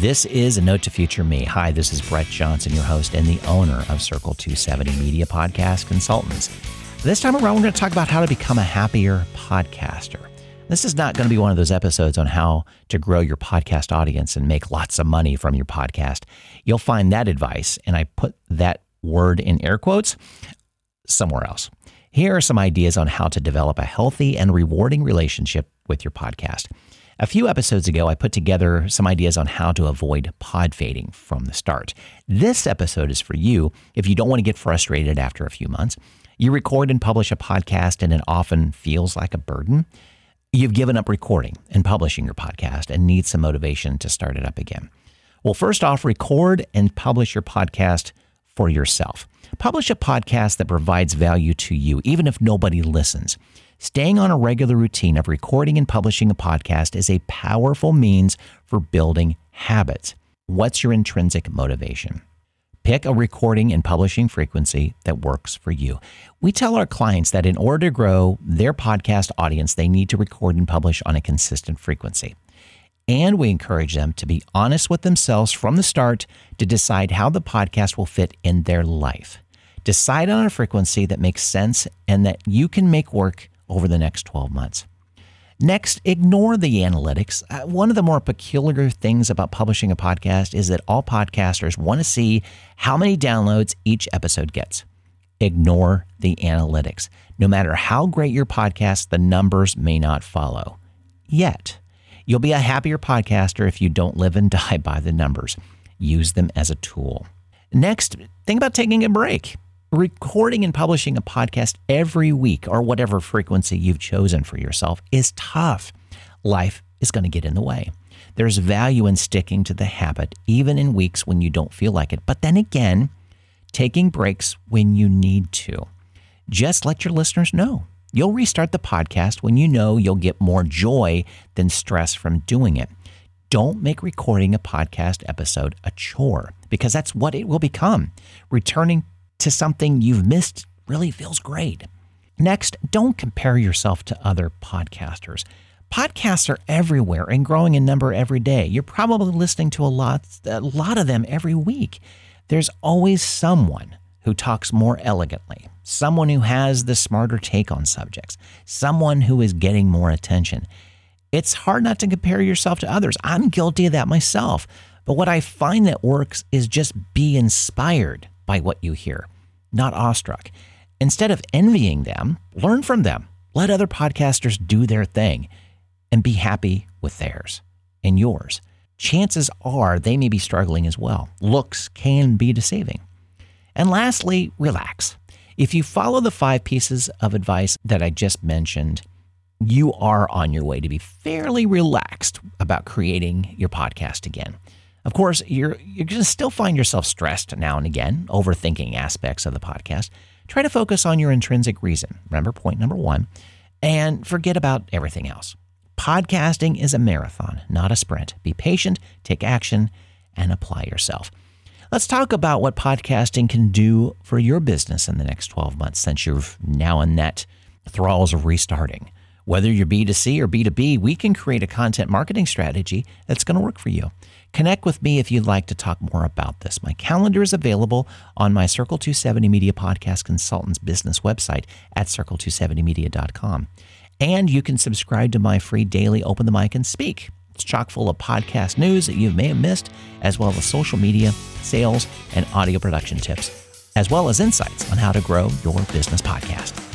This is a note to future me. Hi, this is Brett Johnson, your host and the owner of Circle 270 Media Podcast Consultants. This time around, we're going to talk about how to become a happier podcaster. This is not going to be one of those episodes on how to grow your podcast audience and make lots of money from your podcast. You'll find that advice, and I put that word in air quotes, somewhere else. Here are some ideas on how to develop a healthy and rewarding relationship with your podcast. A few episodes ago, I put together some ideas on how to avoid pod fading from the start. This episode is for you if you don't want to get frustrated after a few months. You record and publish a podcast, and it often feels like a burden. You've given up recording and publishing your podcast and need some motivation to start it up again. Well, first off, record and publish your podcast for yourself. Publish a podcast that provides value to you, even if nobody listens. Staying on a regular routine of recording and publishing a podcast is a powerful means for building habits. What's your intrinsic motivation? Pick a recording and publishing frequency that works for you. We tell our clients that in order to grow their podcast audience, they need to record and publish on a consistent frequency. And we encourage them to be honest with themselves from the start to decide how the podcast will fit in their life. Decide on a frequency that makes sense and that you can make work over the next 12 months. Next, ignore the analytics. Uh, one of the more peculiar things about publishing a podcast is that all podcasters want to see how many downloads each episode gets. Ignore the analytics. No matter how great your podcast, the numbers may not follow. Yet, you'll be a happier podcaster if you don't live and die by the numbers. Use them as a tool. Next, think about taking a break recording and publishing a podcast every week or whatever frequency you've chosen for yourself is tough. Life is going to get in the way. There's value in sticking to the habit, even in weeks when you don't feel like it. But then again, taking breaks when you need to. Just let your listeners know. You'll restart the podcast when you know you'll get more joy than stress from doing it. Don't make recording a podcast episode a chore because that's what it will become. Returning to something you've missed really feels great. Next, don't compare yourself to other podcasters. Podcasts are everywhere and growing in number every day. You're probably listening to a lot, a lot of them every week. There's always someone who talks more elegantly, someone who has the smarter take on subjects, someone who is getting more attention. It's hard not to compare yourself to others. I'm guilty of that myself. But what I find that works is just be inspired by what you hear, not awestruck. Instead of envying them, learn from them. Let other podcasters do their thing and be happy with theirs and yours. Chances are they may be struggling as well. Looks can be deceiving. And lastly, relax. If you follow the five pieces of advice that I just mentioned, you are on your way to be fairly relaxed about creating your podcast again. Of course, you're you're going to still find yourself stressed now and again, overthinking aspects of the podcast. Try to focus on your intrinsic reason. Remember point number 1 and forget about everything else. Podcasting is a marathon, not a sprint. Be patient, take action, and apply yourself. Let's talk about what podcasting can do for your business in the next 12 months since you're now in that thralls of restarting. Whether you're B2C or B2B, we can create a content marketing strategy that's going to work for you. Connect with me if you'd like to talk more about this. My calendar is available on my Circle 270 Media Podcast Consultants business website at circle270media.com. And you can subscribe to my free daily Open the Mic and Speak. It's chock full of podcast news that you may have missed, as well as social media, sales, and audio production tips, as well as insights on how to grow your business podcast.